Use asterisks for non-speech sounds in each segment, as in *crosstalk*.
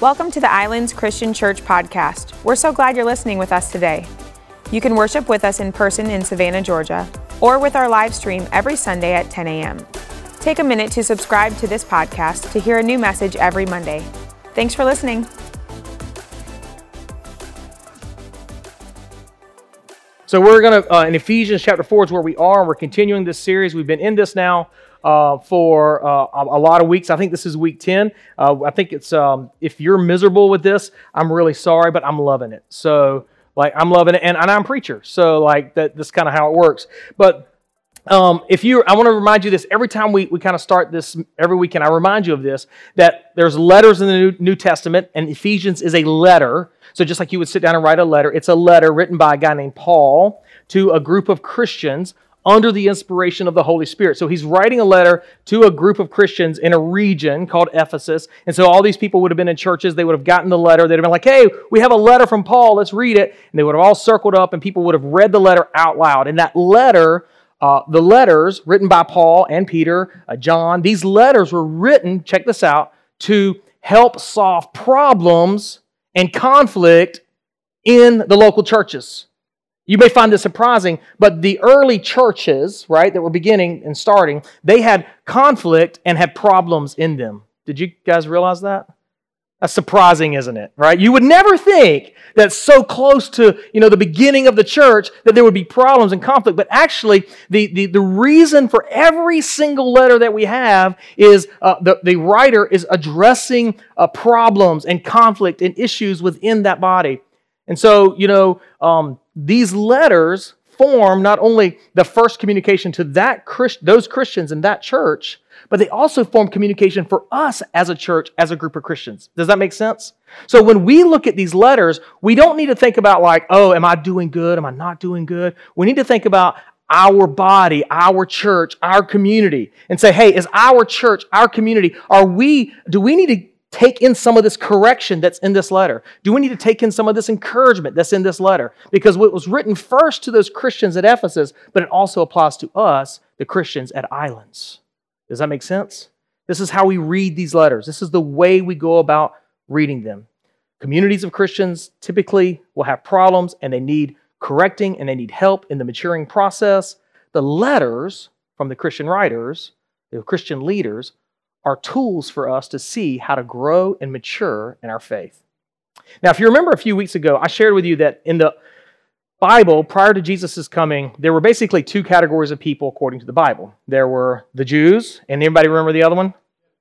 Welcome to the Islands Christian Church podcast. We're so glad you're listening with us today. You can worship with us in person in Savannah, Georgia, or with our live stream every Sunday at 10 a.m. Take a minute to subscribe to this podcast to hear a new message every Monday. Thanks for listening. So we're going to, uh, in Ephesians chapter 4 is where we are. and We're continuing this series. We've been in this now uh, for uh, a, lot of weeks. I think this is week 10. Uh, I think it's, um, if you're miserable with this, I'm really sorry, but I'm loving it. So, like, I'm loving it. And, and I'm preacher. So, like, that, that's kind of how it works. But um, if you, I want to remind you this every time we, we kind of start this every weekend, I remind you of this that there's letters in the New, New Testament, and Ephesians is a letter. So just like you would sit down and write a letter, it's a letter written by a guy named Paul to a group of Christians under the inspiration of the Holy Spirit. So he's writing a letter to a group of Christians in a region called Ephesus. And so all these people would have been in churches. They would have gotten the letter. They'd have been like, hey, we have a letter from Paul. Let's read it. And they would have all circled up, and people would have read the letter out loud. And that letter, uh, the letters written by Paul and Peter, uh, John, these letters were written, check this out, to help solve problems and conflict in the local churches. You may find this surprising, but the early churches, right, that were beginning and starting, they had conflict and had problems in them. Did you guys realize that? That's surprising, isn't it? Right? You would never think that so close to, you know, the beginning of the church that there would be problems and conflict. But actually, the, the, the reason for every single letter that we have is uh, the, the writer is addressing uh, problems and conflict and issues within that body. And so, you know, um, these letters form not only the first communication to that Christ, those Christians in that church, but they also form communication for us as a church, as a group of Christians. Does that make sense? So when we look at these letters, we don't need to think about like, oh, am I doing good? Am I not doing good? We need to think about our body, our church, our community, and say, hey, is our church, our community, are we, do we need to take in some of this correction that's in this letter? Do we need to take in some of this encouragement that's in this letter? Because what was written first to those Christians at Ephesus, but it also applies to us, the Christians at Islands. Does that make sense? This is how we read these letters. This is the way we go about reading them. Communities of Christians typically will have problems and they need correcting and they need help in the maturing process. The letters from the Christian writers, the Christian leaders, are tools for us to see how to grow and mature in our faith. Now, if you remember a few weeks ago, I shared with you that in the Bible, prior to Jesus' coming, there were basically two categories of people according to the Bible. There were the Jews, and anybody remember the other one?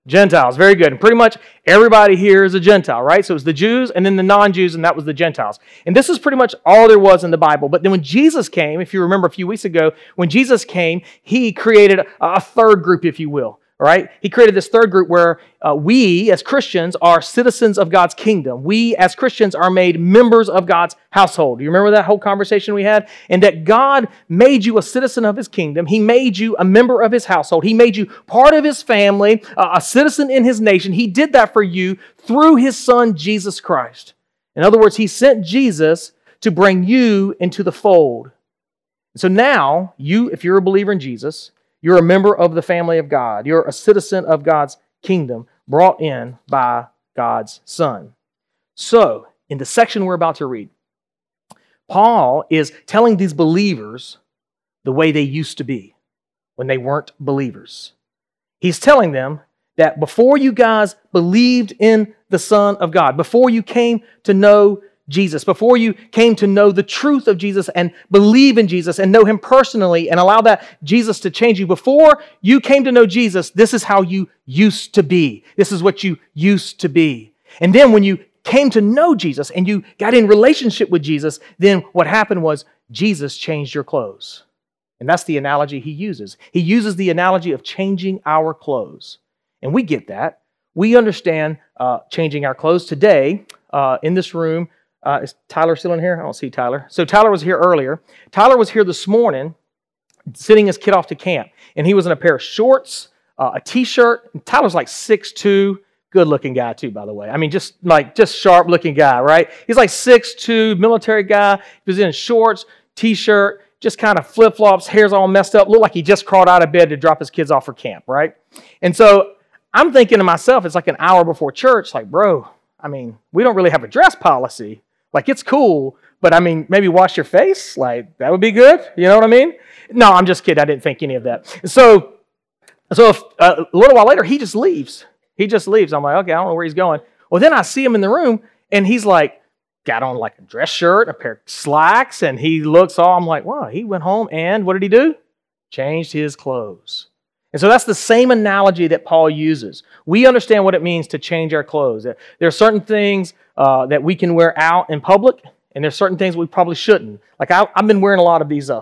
Gentiles. Very good. And pretty much everybody here is a Gentile, right? So it was the Jews and then the non Jews, and that was the Gentiles. And this is pretty much all there was in the Bible. But then when Jesus came, if you remember a few weeks ago, when Jesus came, he created a third group, if you will. Right? He created this third group where uh, we, as Christians, are citizens of God's kingdom. We, as Christians, are made members of God's household. You remember that whole conversation we had? And that God made you a citizen of His kingdom. He made you a member of His household. He made you part of His family, uh, a citizen in His nation. He did that for you through His Son, Jesus Christ. In other words, He sent Jesus to bring you into the fold. So now, you, if you're a believer in Jesus, you're a member of the family of God. You're a citizen of God's kingdom brought in by God's Son. So, in the section we're about to read, Paul is telling these believers the way they used to be when they weren't believers. He's telling them that before you guys believed in the Son of God, before you came to know Jesus, before you came to know the truth of Jesus and believe in Jesus and know Him personally and allow that Jesus to change you, before you came to know Jesus, this is how you used to be. This is what you used to be. And then when you came to know Jesus and you got in relationship with Jesus, then what happened was Jesus changed your clothes. And that's the analogy he uses. He uses the analogy of changing our clothes. And we get that. We understand uh, changing our clothes today uh, in this room. Uh, is Tyler still in here? I don't see Tyler. So Tyler was here earlier. Tyler was here this morning, sending his kid off to camp, and he was in a pair of shorts, uh, a t-shirt. And Tyler's like six two, good-looking guy too, by the way. I mean, just like just sharp-looking guy, right? He's like six two, military guy. He was in shorts, t-shirt, just kind of flip-flops, hair's all messed up, looked like he just crawled out of bed to drop his kids off for camp, right? And so I'm thinking to myself, it's like an hour before church, like, bro, I mean, we don't really have a dress policy. Like, it's cool, but I mean, maybe wash your face. Like, that would be good. You know what I mean? No, I'm just kidding. I didn't think any of that. So, so if, uh, a little while later, he just leaves. He just leaves. I'm like, okay, I don't know where he's going. Well, then I see him in the room, and he's like, got on like a dress shirt, a pair of slacks, and he looks all, I'm like, wow, he went home and what did he do? Changed his clothes. And so that's the same analogy that Paul uses. We understand what it means to change our clothes. There are certain things uh, that we can wear out in public, and there's certain things we probably shouldn't. Like I, have been wearing a lot of these uh,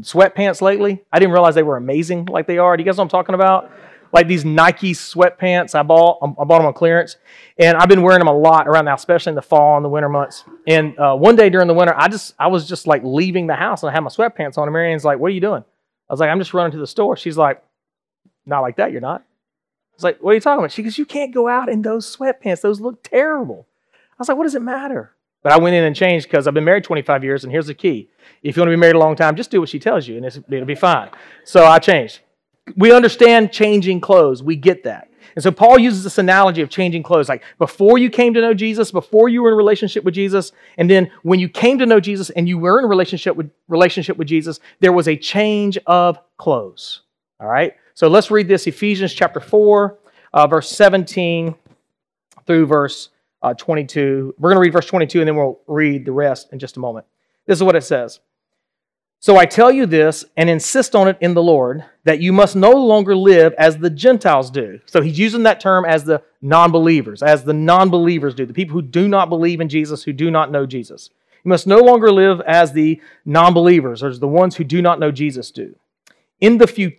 sweatpants lately. I didn't realize they were amazing like they are. Do you guys know what I'm talking about? Like these Nike sweatpants I bought. I bought them on clearance, and I've been wearing them a lot around now, especially in the fall and the winter months. And uh, one day during the winter, I just I was just like leaving the house and I had my sweatpants on, and Marianne's like, "What are you doing?" I was like, "I'm just running to the store." She's like, not like that, you're not. I was like, what are you talking about? She goes, you can't go out in those sweatpants. Those look terrible. I was like, what does it matter? But I went in and changed because I've been married 25 years, and here's the key. If you want to be married a long time, just do what she tells you, and it'll be fine. So I changed. We understand changing clothes. We get that. And so Paul uses this analogy of changing clothes. Like before you came to know Jesus, before you were in relationship with Jesus, and then when you came to know Jesus and you were in relationship with relationship with Jesus, there was a change of clothes. All right? So let's read this Ephesians chapter 4, uh, verse 17 through verse uh, 22. We're going to read verse 22 and then we'll read the rest in just a moment. This is what it says. So I tell you this and insist on it in the Lord that you must no longer live as the Gentiles do. So he's using that term as the non believers, as the non believers do, the people who do not believe in Jesus, who do not know Jesus. You must no longer live as the non believers, or as the ones who do not know Jesus do. In the future,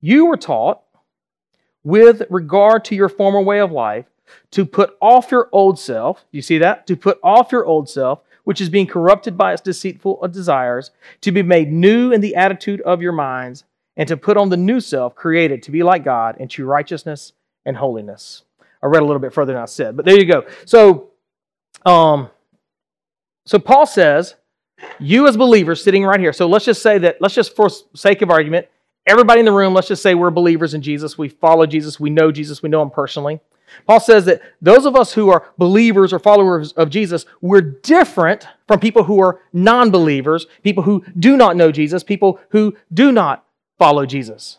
You were taught, with regard to your former way of life, to put off your old self. You see that? To put off your old self, which is being corrupted by its deceitful desires, to be made new in the attitude of your minds, and to put on the new self, created to be like God in true righteousness and holiness. I read a little bit further than I said, but there you go. So, um, so Paul says, you as believers sitting right here. So let's just say that, let's just for sake of argument, everybody in the room, let's just say we're believers in Jesus. We follow Jesus. We know Jesus. We know him personally. Paul says that those of us who are believers or followers of Jesus, we're different from people who are non believers, people who do not know Jesus, people who do not follow Jesus.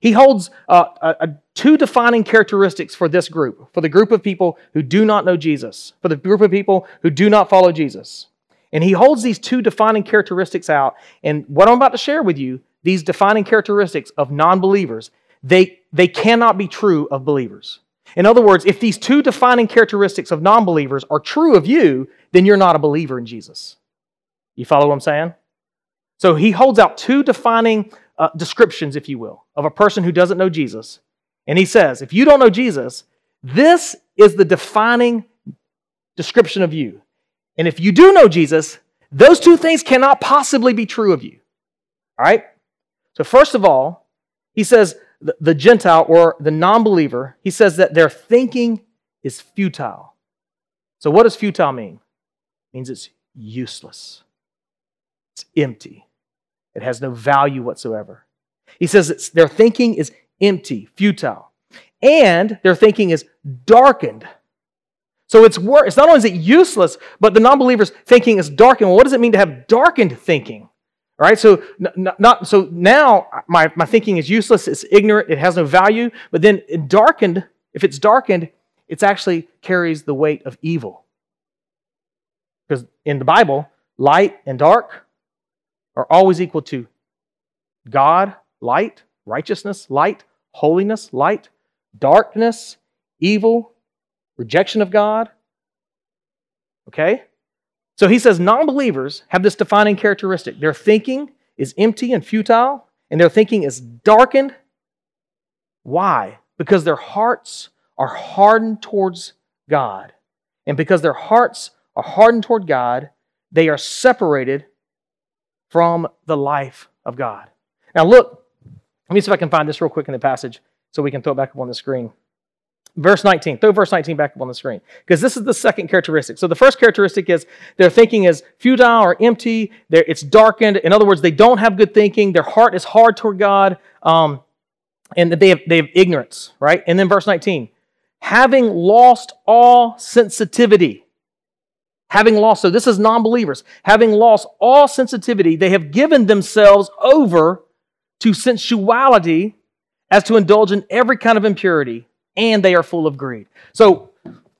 He holds uh, two defining characteristics for this group, for the group of people who do not know Jesus, for the group of people who do not follow Jesus. And he holds these two defining characteristics out. And what I'm about to share with you these defining characteristics of non believers, they, they cannot be true of believers. In other words, if these two defining characteristics of non believers are true of you, then you're not a believer in Jesus. You follow what I'm saying? So he holds out two defining uh, descriptions, if you will, of a person who doesn't know Jesus. And he says, if you don't know Jesus, this is the defining description of you. And if you do know Jesus, those two things cannot possibly be true of you. All right? So, first of all, he says the, Gentile or the non believer, he says that their thinking is futile. So, what does futile mean? It means it's useless, it's empty, it has no value whatsoever. He says their thinking is empty, futile, and their thinking is darkened. So it's wor- it's not only is it useless, but the non-believer's thinking is darkened. Well, what does it mean to have darkened thinking? All right, so not, so now my, my thinking is useless, it's ignorant, it has no value, but then darkened, if it's darkened, it actually carries the weight of evil. Because in the Bible, light and dark are always equal to God, light, righteousness, light, holiness, light, darkness, evil, rejection of God. Okay? So he says non believers have this defining characteristic. Their thinking is empty and futile, and their thinking is darkened. Why? Because their hearts are hardened towards God. And because their hearts are hardened toward God, they are separated from the life of God. Now, look, let me see if I can find this real quick in the passage so we can throw it back up on the screen. Verse 19, throw verse 19 back up on the screen because this is the second characteristic. So, the first characteristic is their thinking is futile or empty, They're, it's darkened. In other words, they don't have good thinking, their heart is hard toward God, um, and they have, they have ignorance, right? And then verse 19, having lost all sensitivity. Having lost, so this is non believers, having lost all sensitivity, they have given themselves over to sensuality as to indulge in every kind of impurity, and they are full of greed. So,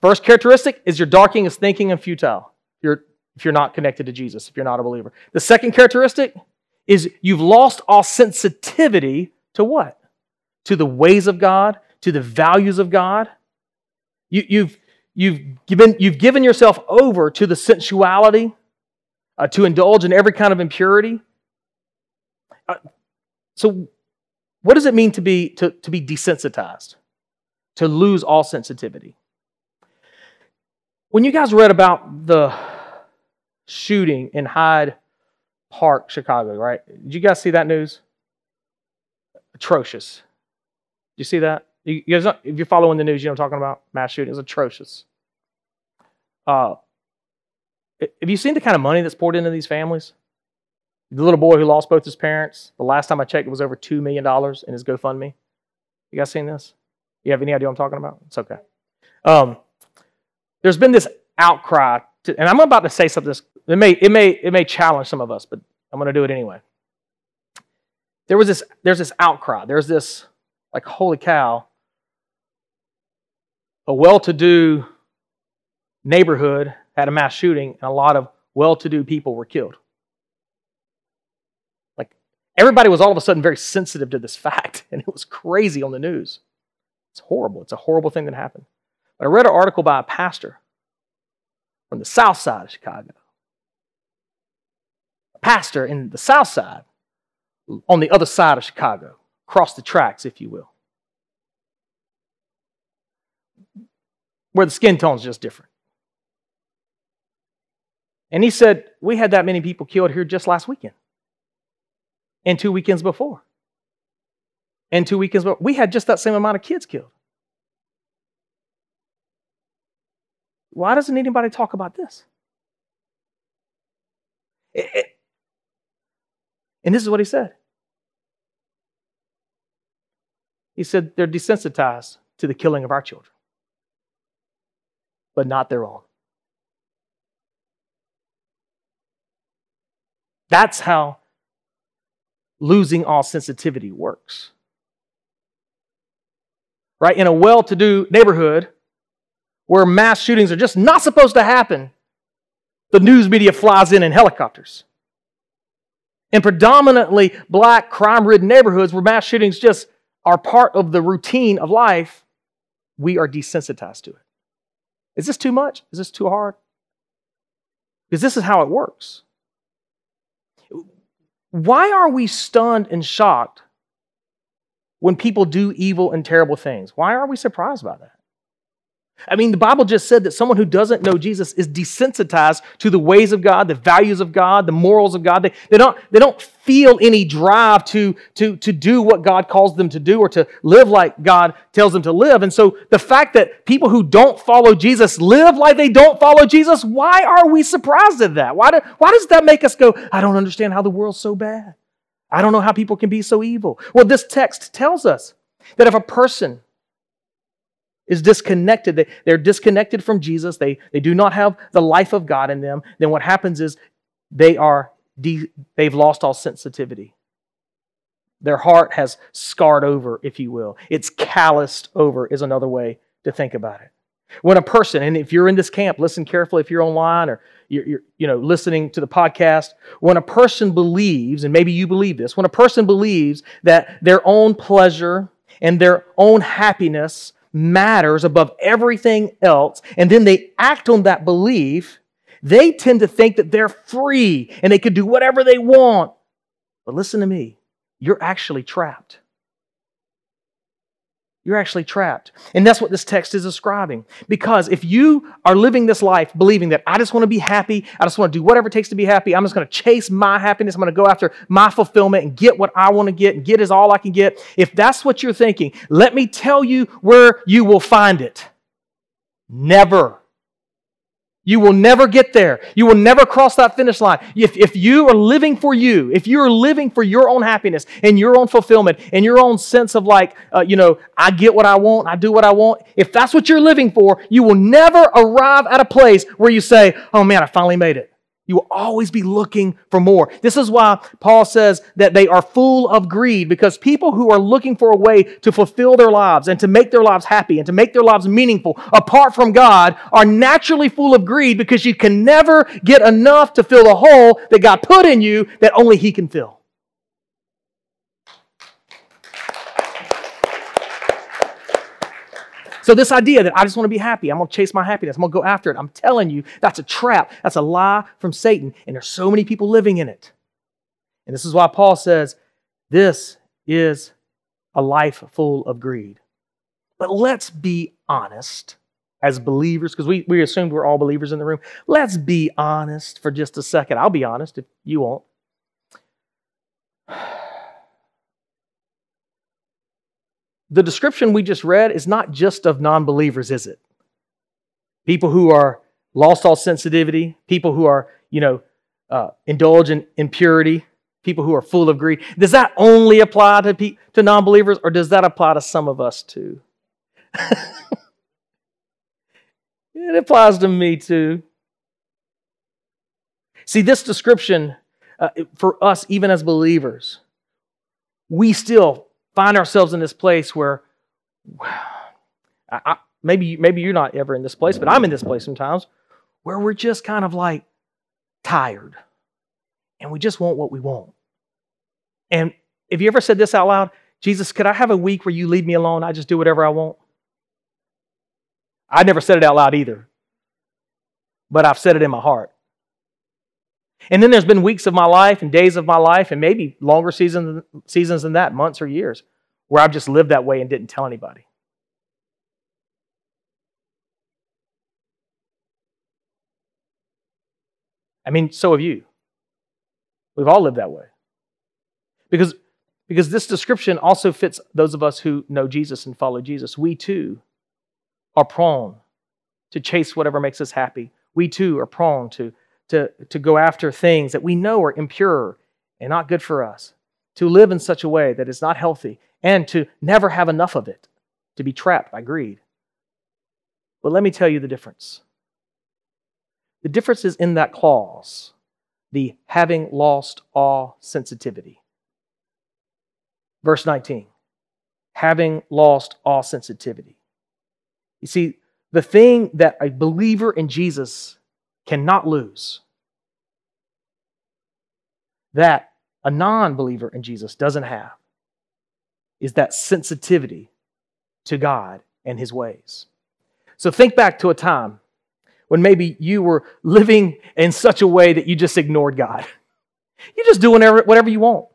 first characteristic is your darkening is thinking and futile. You're, if you're not connected to Jesus, if you're not a believer. The second characteristic is you've lost all sensitivity to what? To the ways of God, to the values of God. You, you've, you've, given, you've given yourself over to the sensuality, uh, to indulge in every kind of impurity. Uh, so, what does it mean to be, to, to be desensitized? To lose all sensitivity? When you guys read about the shooting in Hyde Park, Chicago, right? Did you guys see that news? Atrocious. You see that? You guys, if you're following the news, you know what I'm talking about? Mass shooting is atrocious. Uh, have you seen the kind of money that's poured into these families? The little boy who lost both his parents, the last time I checked, it was over $2 million in his GoFundMe. You guys seen this? You have any idea what I'm talking about? It's okay. Um, there's been this outcry, to, and I'm about to say something. It may, it may, it may challenge some of us, but I'm going to do it anyway. There was this, there's this outcry. There's this, like, holy cow, a well-to-do neighborhood had a mass shooting, and a lot of well-to-do people were killed. Like, everybody was all of a sudden very sensitive to this *laughs* fact, and it was crazy on the news. It's horrible. It's a horrible thing that happened. But I read an article by a pastor from the south side of Chicago. A pastor in the south side, on the other side of Chicago, across the tracks, if you will, where the skin tone is just different. And he said, We had that many people killed here just last weekend and two weekends before. And two weekends. We had just that same amount of kids killed. Why doesn't anybody talk about this? It, it, and this is what he said. He said they're desensitized to the killing of our children, but not their own. That's how losing all sensitivity works. Right? In a well to do neighborhood where mass shootings are just not supposed to happen, the news media flies in in helicopters. In predominantly black, crime ridden neighborhoods where mass shootings just are part of the routine of life, we are desensitized to it. Is this too much? Is this too hard? Because this is how it works. Why are we stunned and shocked when people do evil and terrible things? Why are we surprised by that? I mean, the Bible just said that someone who doesn't know Jesus is desensitized to the ways of God, the values of God, the morals of God. They, they, don't, they don't feel any drive to, to, to do what God calls them to do or to live like God tells them to live. And so the fact that people who don't follow Jesus live like they don't follow Jesus, why are we surprised at that? Why, do, why does that make us go, I don't understand how the world's so bad? I don't know how people can be so evil. Well, this text tells us that if a person is disconnected. They, they're disconnected from Jesus. They, they do not have the life of God in them. Then what happens is they are de- they've lost all sensitivity. Their heart has scarred over, if you will. It's calloused over, is another way to think about it. When a person, and if you're in this camp, listen carefully if you're online or you're, you're, you know, listening to the podcast. When a person believes, and maybe you believe this, when a person believes that their own pleasure and their own happiness matters above everything else, and then they act on that belief, they tend to think that they're free and they can do whatever they want. But listen to me, you're actually trapped. You're actually trapped. And that's what this text is describing. Because if you are living this life believing that I just want to be happy, I just want to do whatever it takes to be happy, I'm just going to chase my happiness, I'm going to go after my fulfillment and get what I want to get and get is all I can get. If that's what you're thinking, let me tell you where you will find it. Never. You will never get there. You will never cross that finish line. If, if you are living for you, if you are living for your own happiness and your own fulfillment and your own sense of like, uh, you know, I get what I want, I do what I want, if that's what you're living for, you will never arrive at a place where you say, oh man, I finally made it. You will always be looking for more. This is why Paul says that they are full of greed because people who are looking for a way to fulfill their lives and to make their lives happy and to make their lives meaningful apart from God are naturally full of greed because you can never get enough to fill the hole that God put in you that only He can fill. So, this idea that I just want to be happy, I'm going to chase my happiness, I'm going to go after it, I'm telling you, that's a trap. That's a lie from Satan. And there's so many people living in it. And this is why Paul says this is a life full of greed. But let's be honest as believers, because we, we assumed we're all believers in the room. Let's be honest for just a second. I'll be honest if you won't. The description we just read is not just of non believers, is it? People who are lost all sensitivity, people who are, you know, uh, indulge in impurity, people who are full of greed. Does that only apply to, pe- to non believers, or does that apply to some of us too? *laughs* it applies to me too. See, this description uh, for us, even as believers, we still find ourselves in this place where I, maybe, maybe you're not ever in this place, but I'm in this place sometimes where we're just kind of like tired and we just want what we want. And have you ever said this out loud? Jesus, could I have a week where you leave me alone? I just do whatever I want? I never said it out loud either, but I've said it in my heart. And then there's been weeks of my life and days of my life, and maybe longer seasons, seasons than that, months or years, where I've just lived that way and didn't tell anybody. I mean, so have you. We've all lived that way. Because, because this description also fits those of us who know Jesus and follow Jesus. We too are prone to chase whatever makes us happy. We too are prone to to, to go after things that we know are impure and not good for us, to live in such a way that is not healthy, and to never have enough of it, to be trapped by greed. But let me tell you the difference. The difference is in that clause, the having lost all sensitivity. Verse 19, having lost all sensitivity. You see, the thing that a believer in Jesus cannot lose. That a non believer in Jesus doesn't have is that sensitivity to God and His ways. So think back to a time when maybe you were living in such a way that you just ignored God. *laughs* You're just doing whatever you want.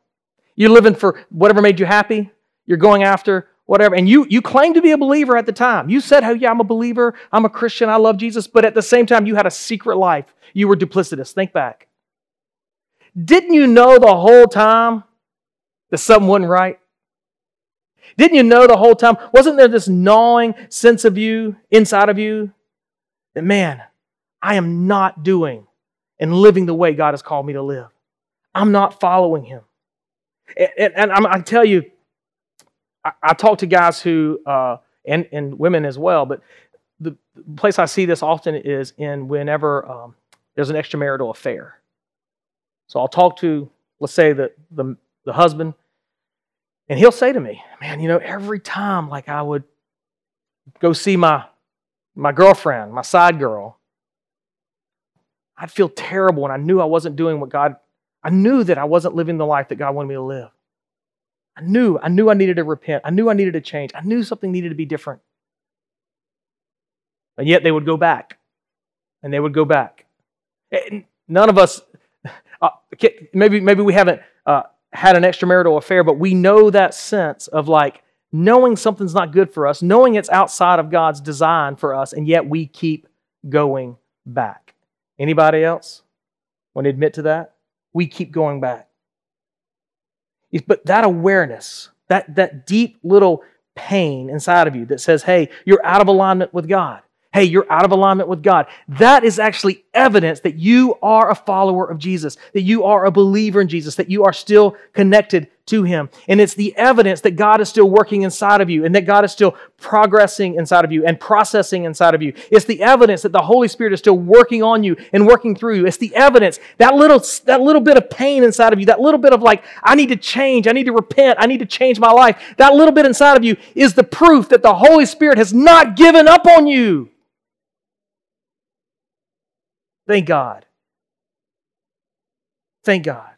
You're living for whatever made you happy. You're going after whatever. And you, you claim to be a believer at the time. You said, oh, yeah, I'm a believer. I'm a Christian. I love Jesus. But at the same time, you had a secret life. You were duplicitous. Think back. Didn't you know the whole time that something wasn't right? Didn't you know the whole time? Wasn't there this gnawing sense of you, inside of you, that, man, I am not doing and living the way God has called me to live? I'm not following Him. And, and, and I tell you, I, I talk to guys who, uh, and, and women as well, but the place I see this often is in whenever um, there's an extramarital affair. So I'll talk to, let's say, the, the, the husband, and he'll say to me, Man, you know, every time like I would go see my, my girlfriend, my side girl, I'd feel terrible and I knew I wasn't doing what God, I knew that I wasn't living the life that God wanted me to live. I knew, I knew I needed to repent. I knew I needed to change. I knew something needed to be different. And yet they would go back. And they would go back. And none of us, uh, maybe, maybe we haven't uh, had an extramarital affair, but we know that sense of like knowing something's not good for us, knowing it's outside of God's design for us, and yet we keep going back. Anybody else want to admit to that? We keep going back. But that awareness, that, that deep little pain inside of you that says, hey, you're out of alignment with God hey, you're out of alignment with God. That is actually evidence that you are a follower of Jesus, that you are a believer in Jesus, that you are still connected to Him. And it's the evidence that God is still working inside of you and that God is still progressing inside of you and processing inside of you. It's the evidence that the Holy Spirit is still working on you and working through you. It's the evidence, that little, that little bit of pain inside of you, that little bit of like, I need to change, I need to repent, I need to change my life. That little bit inside of you is the proof that the Holy Spirit has not given up on you. Thank God. Thank God.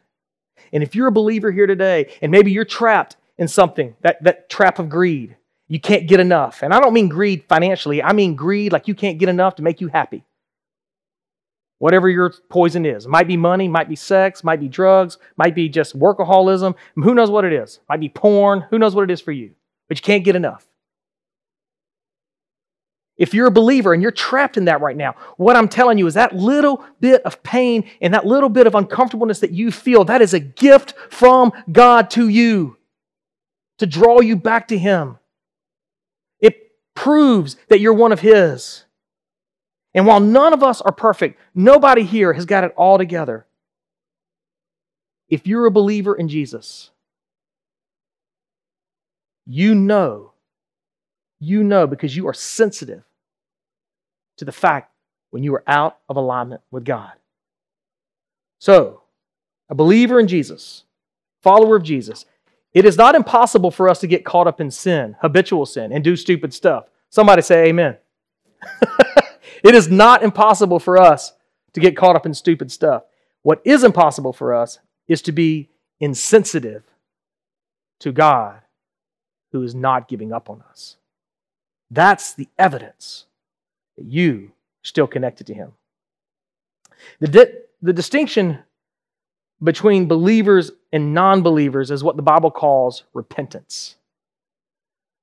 And if you're a believer here today, and maybe you're trapped in something, that, that trap of greed, you can't get enough. And I don't mean greed financially, I mean greed like you can't get enough to make you happy. Whatever your poison is. It might be money, might be sex, might be drugs, might be just workaholism. Who knows what it is? Might be porn. Who knows what it is for you? But you can't get enough. If you're a believer and you're trapped in that right now, what I'm telling you is that little bit of pain and that little bit of uncomfortableness that you feel, that is a gift from God to you to draw you back to Him. It proves that you're one of His. And while none of us are perfect, nobody here has got it all together. If you're a believer in Jesus, you know you know because you are sensitive to the fact when you are out of alignment with God. So, a believer in Jesus, follower of Jesus, it is not impossible for us to get caught up in sin, habitual sin, and do stupid stuff. Somebody say amen. *laughs* it is not impossible for us to get caught up in stupid stuff. What is impossible for us is to be insensitive to God who is not giving up on us. That's the evidence you are still connected to Him. The, di- the distinction between believers and non believers is what the Bible calls repentance.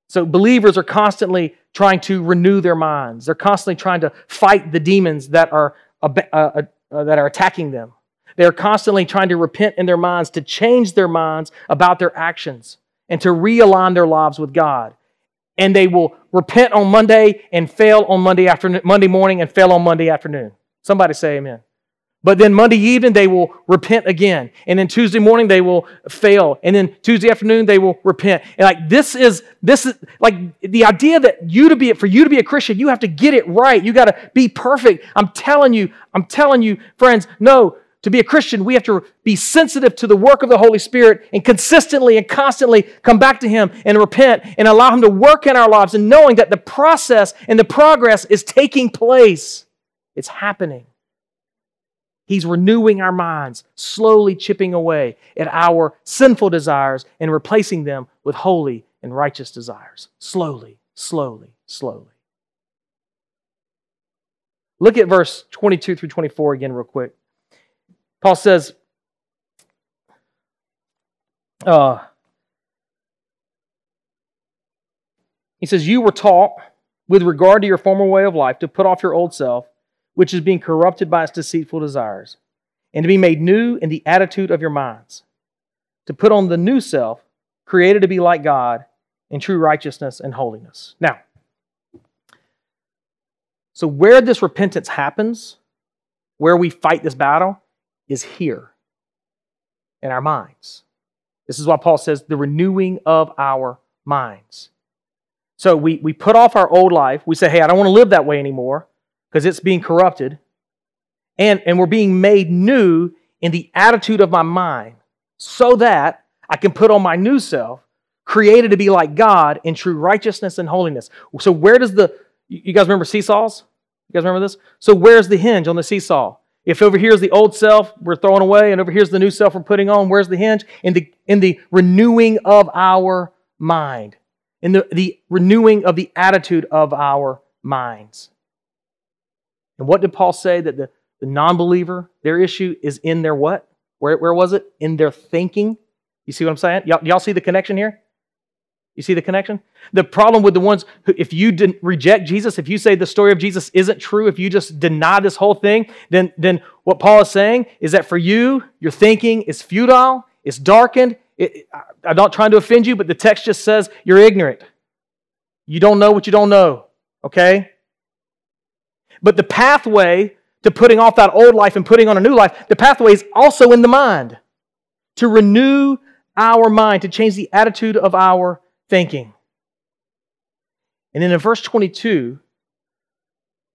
So, believers are constantly trying to renew their minds, they're constantly trying to fight the demons that are, uh, uh, uh, that are attacking them. They're constantly trying to repent in their minds, to change their minds about their actions, and to realign their lives with God and they will repent on Monday and fail on Monday afternoon, Monday morning and fail on Monday afternoon. Somebody say amen. But then Monday evening they will repent again. And then Tuesday morning they will fail. And then Tuesday afternoon they will repent. And like this is this is like the idea that you to be for you to be a Christian, you have to get it right. You got to be perfect. I'm telling you, I'm telling you, friends, no, to be a Christian, we have to be sensitive to the work of the Holy Spirit and consistently and constantly come back to Him and repent and allow Him to work in our lives and knowing that the process and the progress is taking place. It's happening. He's renewing our minds, slowly chipping away at our sinful desires and replacing them with holy and righteous desires. Slowly, slowly, slowly. Look at verse 22 through 24 again, real quick. Paul says, uh, he says, You were taught with regard to your former way of life to put off your old self, which is being corrupted by its deceitful desires, and to be made new in the attitude of your minds, to put on the new self, created to be like God in true righteousness and holiness. Now, so where this repentance happens, where we fight this battle, is here in our minds. This is why Paul says the renewing of our minds. So we, we put off our old life. We say, hey, I don't want to live that way anymore because it's being corrupted. And, and we're being made new in the attitude of my mind so that I can put on my new self, created to be like God in true righteousness and holiness. So, where does the, you guys remember seesaws? You guys remember this? So, where's the hinge on the seesaw? If over here is the old self we're throwing away, and over here's the new self we're putting on, where's the hinge? In the, in the renewing of our mind, in the, the renewing of the attitude of our minds. And what did Paul say that the, the non believer, their issue is in their what? Where, where was it? In their thinking. You see what I'm saying? Y'all, y'all see the connection here? You see the connection? The problem with the ones who, if you didn't reject Jesus, if you say the story of Jesus isn't true, if you just deny this whole thing, then, then what Paul is saying is that for you, your thinking is futile, it's darkened. It, I'm not trying to offend you, but the text just says you're ignorant. You don't know what you don't know, okay? But the pathway to putting off that old life and putting on a new life, the pathway is also in the mind to renew our mind, to change the attitude of our thinking. And then in verse 22,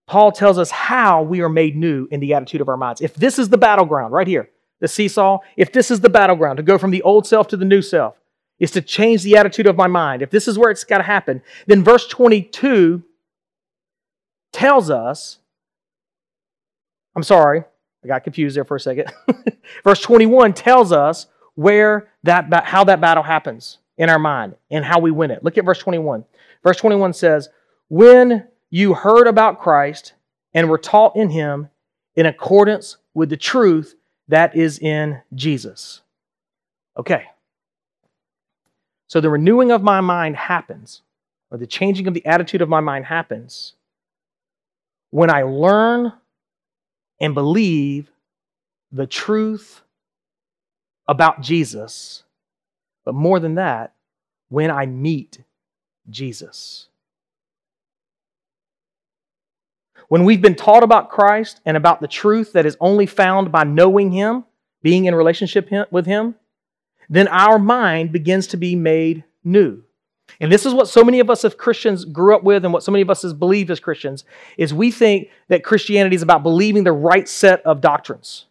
Paul tells us how we are made new in the attitude of our minds. If this is the battleground right here, the seesaw, if this is the battleground to go from the old self to the new self, is to change the attitude of my mind. If this is where it's got to happen, then verse 22 tells us, I'm sorry, I got confused there for a second. *laughs* verse 21 tells us where that how that battle happens in our mind and how we win it. Look at verse 21. Verse 21 says, "When you heard about Christ and were taught in him in accordance with the truth that is in Jesus." Okay. So the renewing of my mind happens, or the changing of the attitude of my mind happens when I learn and believe the truth about Jesus, but more than that, when I meet Jesus. When we've been taught about Christ and about the truth that is only found by knowing Him, being in relationship with Him, then our mind begins to be made new. And this is what so many of us as Christians grew up with and what so many of us has believed as Christians is we think that Christianity is about believing the right set of doctrines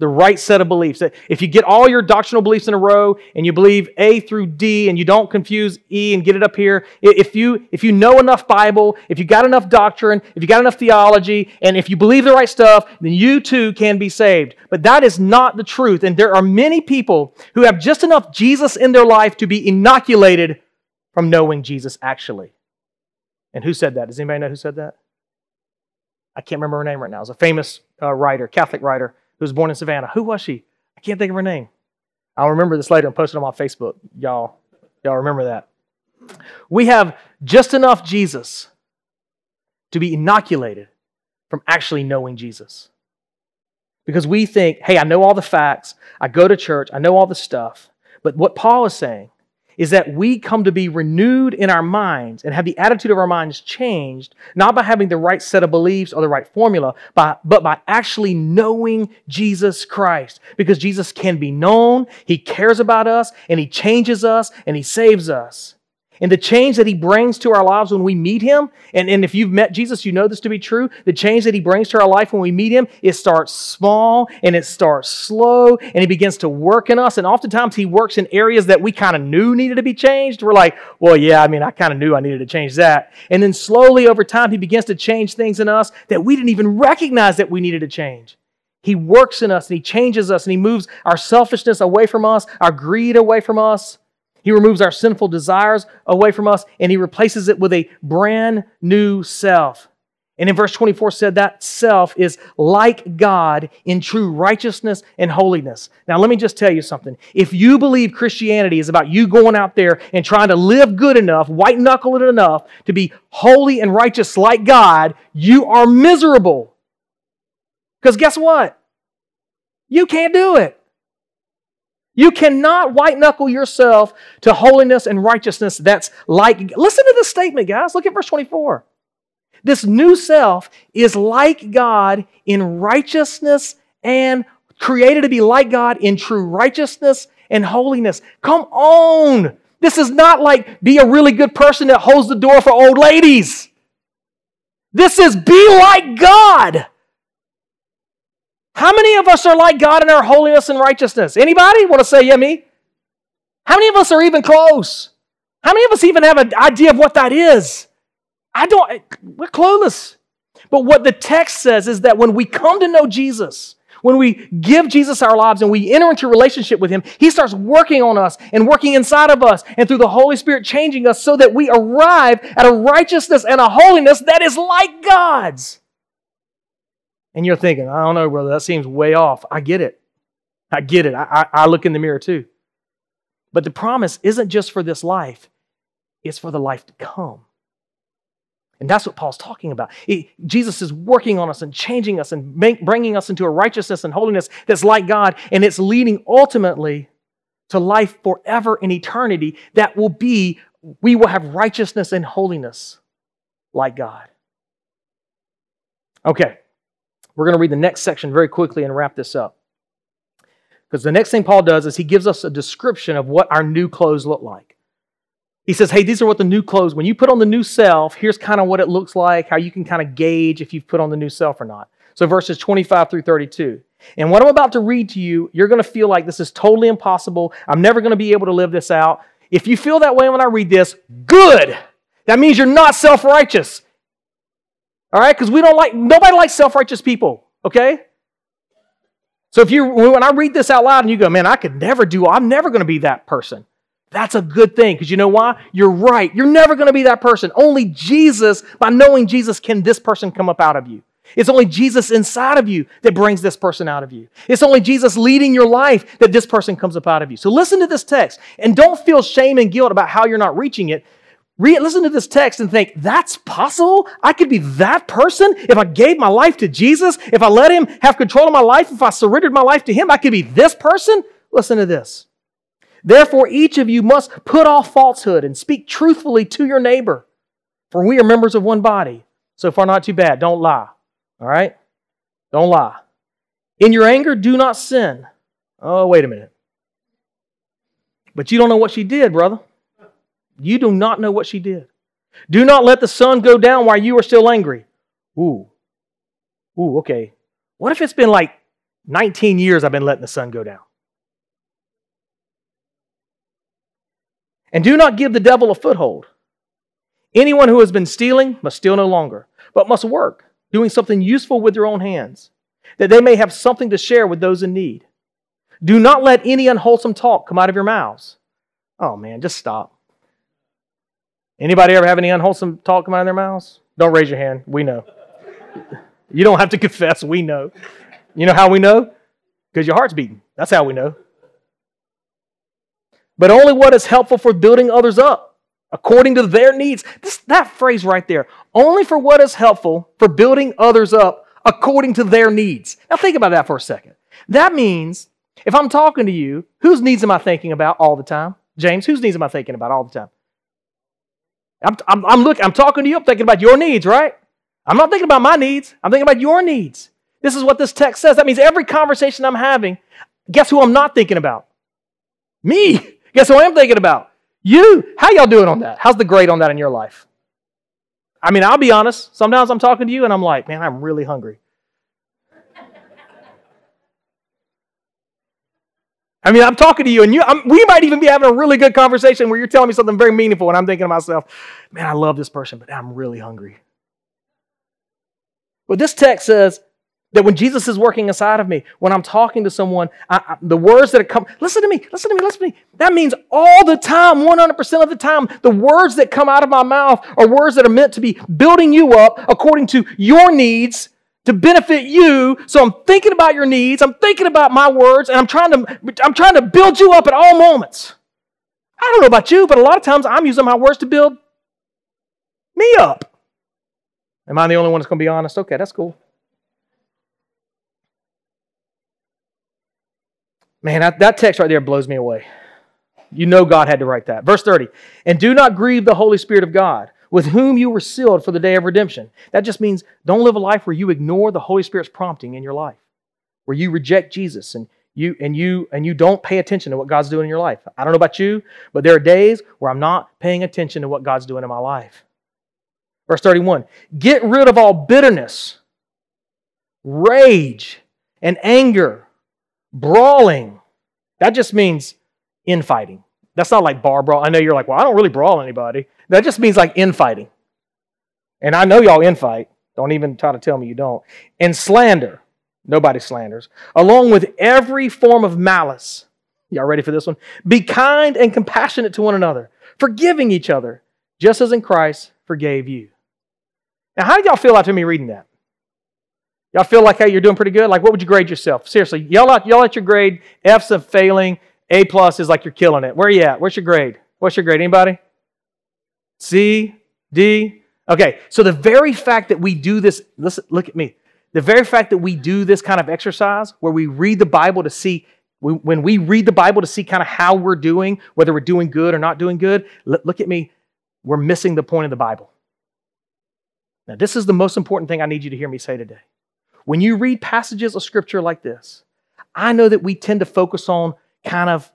the right set of beliefs. If you get all your doctrinal beliefs in a row and you believe A through D and you don't confuse E and get it up here, if you, if you know enough Bible, if you got enough doctrine, if you got enough theology, and if you believe the right stuff, then you too can be saved. But that is not the truth. And there are many people who have just enough Jesus in their life to be inoculated from knowing Jesus actually. And who said that? Does anybody know who said that? I can't remember her name right now. It's a famous uh, writer, Catholic writer who was born in Savannah. Who was she? I can't think of her name. I'll remember this later and post it on my Facebook. Y'all, y'all remember that. We have just enough Jesus to be inoculated from actually knowing Jesus. Because we think, hey, I know all the facts, I go to church, I know all the stuff. But what Paul is saying is that we come to be renewed in our minds and have the attitude of our minds changed, not by having the right set of beliefs or the right formula, but by actually knowing Jesus Christ. Because Jesus can be known, He cares about us, and He changes us, and He saves us. And the change that he brings to our lives when we meet him, and, and if you've met Jesus, you know this to be true. The change that he brings to our life when we meet him, it starts small and it starts slow, and he begins to work in us. And oftentimes he works in areas that we kind of knew needed to be changed. We're like, well, yeah, I mean, I kind of knew I needed to change that. And then slowly over time, he begins to change things in us that we didn't even recognize that we needed to change. He works in us and he changes us and he moves our selfishness away from us, our greed away from us he removes our sinful desires away from us and he replaces it with a brand new self. And in verse 24 said that self is like God in true righteousness and holiness. Now let me just tell you something. If you believe Christianity is about you going out there and trying to live good enough, white knuckle it enough to be holy and righteous like God, you are miserable. Because guess what? You can't do it. You cannot white knuckle yourself to holiness and righteousness that's like. Listen to this statement, guys. Look at verse 24. This new self is like God in righteousness and created to be like God in true righteousness and holiness. Come on. This is not like be a really good person that holds the door for old ladies. This is be like God. How many of us are like God in our holiness and righteousness? Anybody want to say, yeah, me? How many of us are even close? How many of us even have an idea of what that is? I don't, we're clueless. But what the text says is that when we come to know Jesus, when we give Jesus our lives and we enter into a relationship with Him, He starts working on us and working inside of us and through the Holy Spirit changing us so that we arrive at a righteousness and a holiness that is like God's. And you're thinking, I don't know, brother, that seems way off. I get it. I get it. I, I, I look in the mirror too. But the promise isn't just for this life, it's for the life to come. And that's what Paul's talking about. He, Jesus is working on us and changing us and make, bringing us into a righteousness and holiness that's like God, and it's leading ultimately to life forever in eternity that will be, we will have righteousness and holiness like God. Okay, we're going to read the next section very quickly and wrap this up. Because the next thing Paul does is he gives us a description of what our new clothes look like. He says, hey, these are what the new clothes, when you put on the new self, here's kind of what it looks like, how you can kind of gauge if you've put on the new self or not. So verses 25 through 32. And what I'm about to read to you, you're going to feel like this is totally impossible. I'm never going to be able to live this out. If you feel that way when I read this, good. That means you're not self righteous. All right? Because we don't like, nobody likes self righteous people, okay? So if you, when I read this out loud and you go, man, I could never do, I'm never going to be that person. That's a good thing because you know why? You're right. You're never going to be that person. Only Jesus, by knowing Jesus, can this person come up out of you. It's only Jesus inside of you that brings this person out of you. It's only Jesus leading your life that this person comes up out of you. So listen to this text and don't feel shame and guilt about how you're not reaching it. Listen to this text and think, that's possible? I could be that person if I gave my life to Jesus, if I let Him have control of my life, if I surrendered my life to Him, I could be this person? Listen to this. Therefore, each of you must put off falsehood and speak truthfully to your neighbor, for we are members of one body. So far, not too bad. Don't lie. All right? Don't lie. In your anger, do not sin. Oh, wait a minute. But you don't know what she did, brother. You do not know what she did. Do not let the sun go down while you are still angry. Ooh. Ooh, okay. What if it's been like 19 years I've been letting the sun go down? And do not give the devil a foothold. Anyone who has been stealing must steal no longer, but must work, doing something useful with their own hands, that they may have something to share with those in need. Do not let any unwholesome talk come out of your mouths. Oh man, just stop. Anybody ever have any unwholesome talk come out of their mouths? Don't raise your hand. We know. You don't have to *laughs* confess. We know. You know how we know? Because your heart's beating. That's how we know but only what is helpful for building others up according to their needs. This, that phrase right there, only for what is helpful for building others up according to their needs. Now, think about that for a second. That means if I'm talking to you, whose needs am I thinking about all the time? James, whose needs am I thinking about all the time? I'm, I'm, I'm, looking, I'm talking to you, I'm thinking about your needs, right? I'm not thinking about my needs, I'm thinking about your needs. This is what this text says. That means every conversation I'm having, guess who I'm not thinking about? Me. *laughs* Guess who I am thinking about? You. How y'all doing on that? How's the grade on that in your life? I mean, I'll be honest. Sometimes I'm talking to you and I'm like, man, I'm really hungry. I mean, I'm talking to you, and you, I'm, we might even be having a really good conversation where you're telling me something very meaningful, and I'm thinking to myself, man, I love this person, but I'm really hungry. But this text says, that when Jesus is working inside of me, when I'm talking to someone, I, I, the words that come, listen to me, listen to me, listen to me. That means all the time, 100% of the time, the words that come out of my mouth are words that are meant to be building you up according to your needs to benefit you. So I'm thinking about your needs, I'm thinking about my words, and I'm trying to, I'm trying to build you up at all moments. I don't know about you, but a lot of times I'm using my words to build me up. Am I the only one that's going to be honest? Okay, that's cool. Man, that, that text right there blows me away. You know God had to write that. Verse 30 And do not grieve the Holy Spirit of God, with whom you were sealed for the day of redemption. That just means don't live a life where you ignore the Holy Spirit's prompting in your life, where you reject Jesus and you and you and you don't pay attention to what God's doing in your life. I don't know about you, but there are days where I'm not paying attention to what God's doing in my life. Verse 31 Get rid of all bitterness, rage, and anger Brawling, that just means infighting. That's not like bar brawl. I know you're like, well, I don't really brawl anybody. That just means like infighting. And I know y'all infight. Don't even try to tell me you don't. And slander. Nobody slanders. Along with every form of malice. Y'all ready for this one? Be kind and compassionate to one another, forgiving each other, just as in Christ forgave you. Now, how did y'all feel after me reading that? Y'all feel like, hey, you're doing pretty good? Like, what would you grade yourself? Seriously, y'all, y'all at your grade F's of failing, A plus is like you're killing it. Where are you at? What's your grade? What's your grade? Anybody? C, D. Okay, so the very fact that we do this, listen, look at me. The very fact that we do this kind of exercise where we read the Bible to see, when we read the Bible to see kind of how we're doing, whether we're doing good or not doing good, look at me, we're missing the point of the Bible. Now, this is the most important thing I need you to hear me say today. When you read passages of scripture like this, I know that we tend to focus on kind of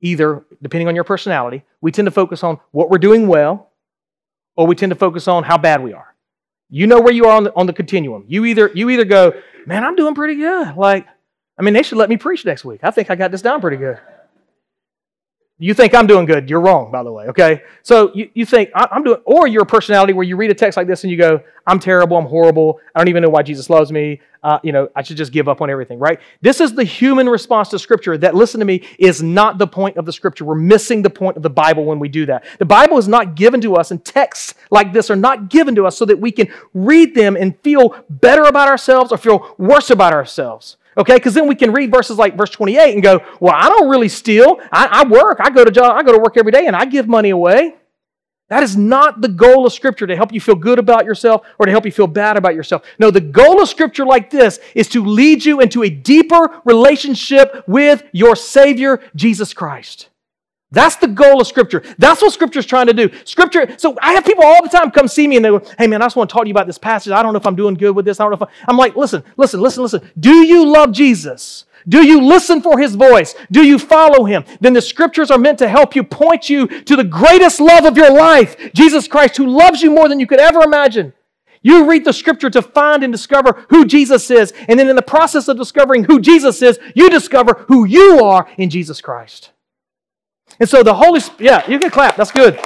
either, depending on your personality, we tend to focus on what we're doing well, or we tend to focus on how bad we are. You know where you are on the, on the continuum. You either, you either go, man, I'm doing pretty good. Like, I mean, they should let me preach next week. I think I got this down pretty good. You think I'm doing good. You're wrong, by the way, okay? So you, you think I'm doing, or you're a personality where you read a text like this and you go, I'm terrible, I'm horrible, I don't even know why Jesus loves me, uh, you know, I should just give up on everything, right? This is the human response to Scripture that, listen to me, is not the point of the Scripture. We're missing the point of the Bible when we do that. The Bible is not given to us, and texts like this are not given to us so that we can read them and feel better about ourselves or feel worse about ourselves. Okay, because then we can read verses like verse 28 and go, Well, I don't really steal. I, I work. I go to job, I go to work every day and I give money away. That is not the goal of Scripture to help you feel good about yourself or to help you feel bad about yourself. No, the goal of Scripture like this is to lead you into a deeper relationship with your Savior, Jesus Christ. That's the goal of Scripture. That's what Scripture is trying to do. Scripture, so I have people all the time come see me and they go, hey man, I just want to talk to you about this passage. I don't know if I'm doing good with this. I don't know if I, I'm like, listen, listen, listen, listen. Do you love Jesus? Do you listen for his voice? Do you follow him? Then the scriptures are meant to help you point you to the greatest love of your life, Jesus Christ, who loves you more than you could ever imagine. You read the scripture to find and discover who Jesus is. And then in the process of discovering who Jesus is, you discover who you are in Jesus Christ. And so the Holy Spirit, yeah, you can clap. That's good.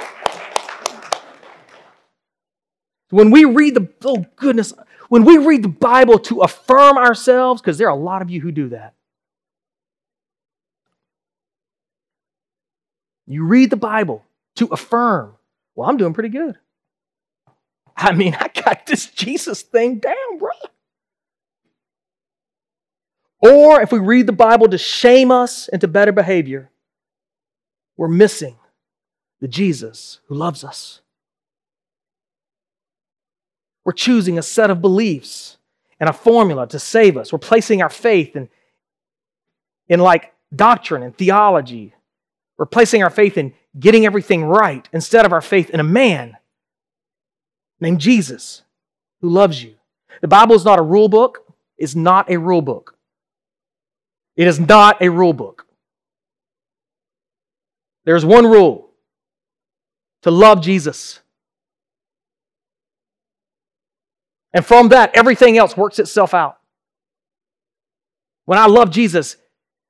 When we read the, oh goodness, when we read the Bible to affirm ourselves, because there are a lot of you who do that. You read the Bible to affirm, well, I'm doing pretty good. I mean, I got this Jesus thing down, bro. Or if we read the Bible to shame us into better behavior, we're missing the Jesus who loves us. We're choosing a set of beliefs and a formula to save us. We're placing our faith in, in like doctrine and theology. We're placing our faith in getting everything right instead of our faith in a man named Jesus who loves you. The Bible is not a rule book. It's not a rule book. It is not a rule book. There's one rule to love Jesus. And from that, everything else works itself out. When I love Jesus,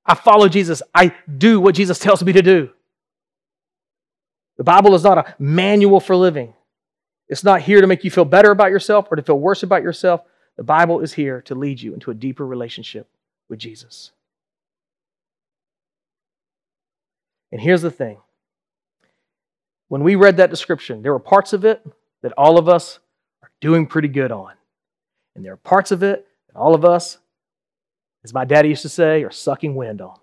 I follow Jesus, I do what Jesus tells me to do. The Bible is not a manual for living. It's not here to make you feel better about yourself or to feel worse about yourself. The Bible is here to lead you into a deeper relationship with Jesus. And here's the thing when we read that description, there were parts of it that all of us are doing pretty good on. And there are parts of it that all of us, as my daddy used to say, are sucking wind on.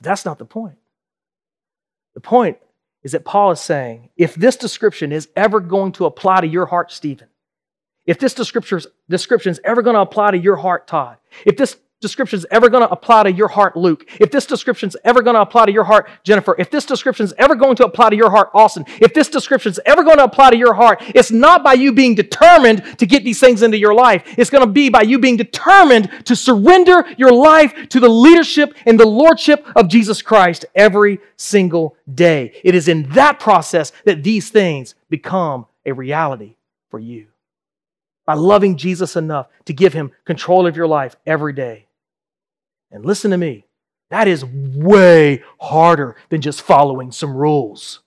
That's not the point. The point is that Paul is saying if this description is ever going to apply to your heart, Stephen, if this description is ever going to apply to your heart, Todd, if this description is ever going to apply to your heart, Luke, if this description is ever going to apply to your heart, Jennifer, if this description is ever going to apply to your heart, Austin, if this description is ever going to apply to your heart, it's not by you being determined to get these things into your life. It's going to be by you being determined to surrender your life to the leadership and the lordship of Jesus Christ every single day. It is in that process that these things become a reality for you. By loving Jesus enough to give him control of your life every day. And listen to me, that is way harder than just following some rules.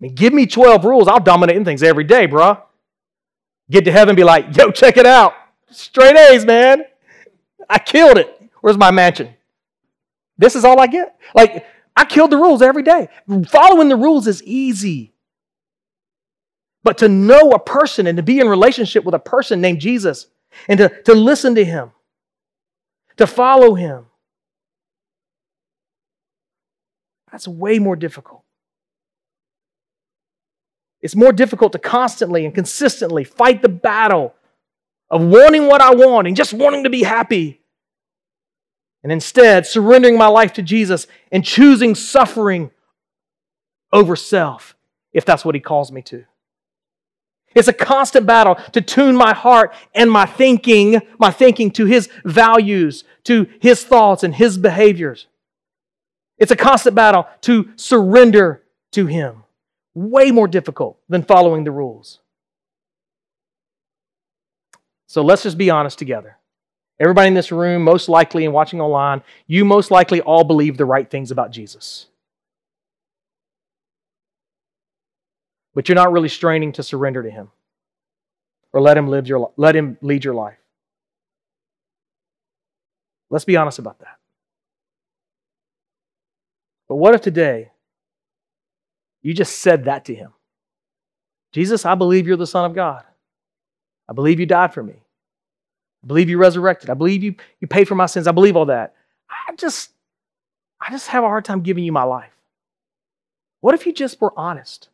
I mean, give me 12 rules, I'll dominate in things every day, bruh. Get to heaven be like, yo, check it out. Straight A's, man. I killed it. Where's my mansion? This is all I get. Like, I killed the rules every day. Following the rules is easy. But to know a person and to be in relationship with a person named Jesus and to, to listen to him to follow Him. That's way more difficult. It's more difficult to constantly and consistently fight the battle of wanting what I want and just wanting to be happy. And instead, surrendering my life to Jesus and choosing suffering over self, if that's what He calls me to. It's a constant battle to tune my heart and my thinking, my thinking to His values, to His thoughts and His behaviors. It's a constant battle to surrender to Him way more difficult than following the rules. So let's just be honest together. Everybody in this room, most likely and watching online, you most likely all believe the right things about Jesus. But you're not really straining to surrender to him or let him live your let him lead your life. Let's be honest about that. But what if today you just said that to him. Jesus, I believe you're the Son of God. I believe you died for me. I believe you resurrected. I believe you, you paid for my sins. I believe all that. I just, I just have a hard time giving you my life. What if you just were honest?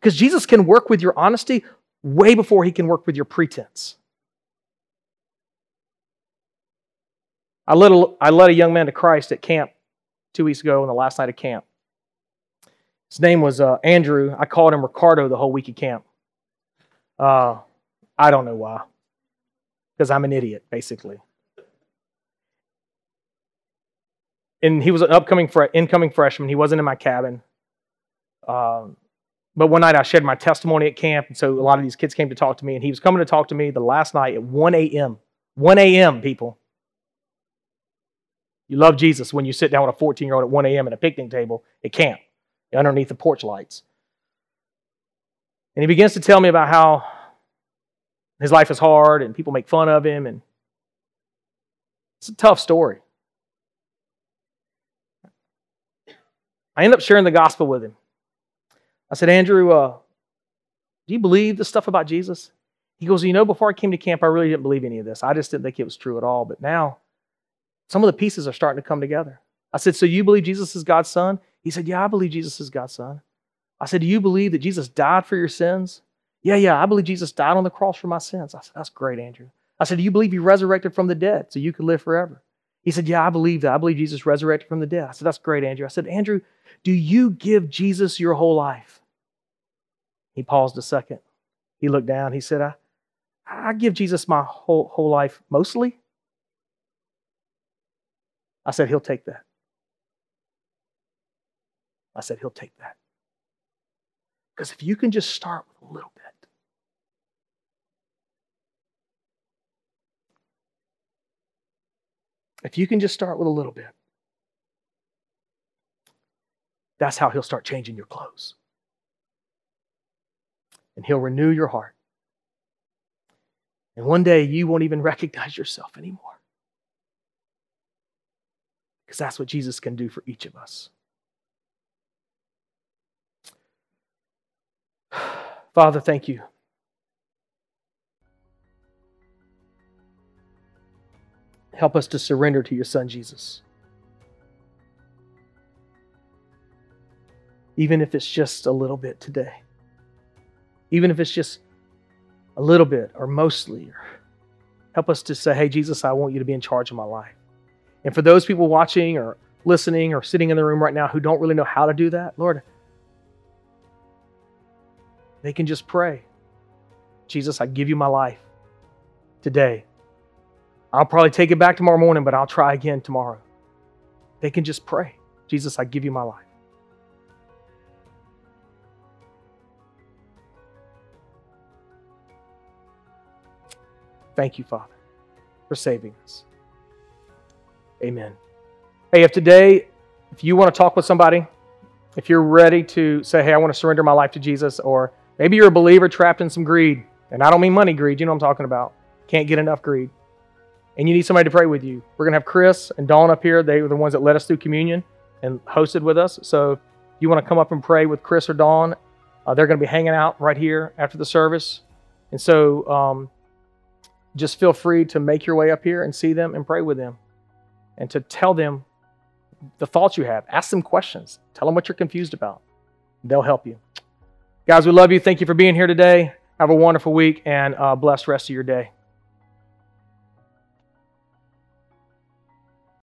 Because Jesus can work with your honesty way before he can work with your pretense. I led a, I led a young man to Christ at camp two weeks ago on the last night of camp. His name was uh, Andrew. I called him Ricardo the whole week of camp. Uh, I don't know why. Because I'm an idiot, basically. And he was an upcoming fre- incoming freshman. He wasn't in my cabin. Um, but one night I shared my testimony at camp, and so a lot of these kids came to talk to me, and he was coming to talk to me the last night at 1 a.m. 1 a.m., people. You love Jesus when you sit down with a 14 year old at 1 a.m. at a picnic table at camp underneath the porch lights. And he begins to tell me about how his life is hard and people make fun of him. And it's a tough story. I end up sharing the gospel with him. I said, Andrew, uh, do you believe the stuff about Jesus? He goes, You know, before I came to camp, I really didn't believe any of this. I just didn't think it was true at all. But now, some of the pieces are starting to come together. I said, So you believe Jesus is God's son? He said, Yeah, I believe Jesus is God's son. I said, Do you believe that Jesus died for your sins? Yeah, yeah, I believe Jesus died on the cross for my sins. I said, That's great, Andrew. I said, Do you believe he resurrected from the dead so you could live forever? He said, Yeah, I believe that. I believe Jesus resurrected from the dead. I said, That's great, Andrew. I said, Andrew, do you give Jesus your whole life? He paused a second. He looked down. He said, I, I give Jesus my whole, whole life mostly. I said, He'll take that. I said, He'll take that. Because if you can just start with a little bit, if you can just start with a little bit, that's how He'll start changing your clothes. And He'll renew your heart. And one day you won't even *laughs* recognize yourself anymore. Because that's what Jesus can do for each of us. *sighs* Father, thank you. Help us to surrender to your Son, Jesus. Even if it's just a little bit today. Even if it's just a little bit or mostly. Help us to say, hey, Jesus, I want you to be in charge of my life. And for those people watching or listening or sitting in the room right now who don't really know how to do that, Lord, they can just pray Jesus, I give you my life today. I'll probably take it back tomorrow morning, but I'll try again tomorrow. They can just pray Jesus, I give you my life. Thank you, Father, for saving us. Amen. Hey, if today, if you want to talk with somebody, if you're ready to say, hey, I want to surrender my life to Jesus, or Maybe you're a believer trapped in some greed. And I don't mean money greed, you know what I'm talking about. Can't get enough greed. And you need somebody to pray with you. We're going to have Chris and Dawn up here. They were the ones that led us through communion and hosted with us. So you want to come up and pray with Chris or Dawn, uh, they're going to be hanging out right here after the service. And so um, just feel free to make your way up here and see them and pray with them. and to tell them the thoughts you have. Ask them questions. Tell them what you're confused about. They'll help you. Guys, we love you. Thank you for being here today. Have a wonderful week and a blessed rest of your day.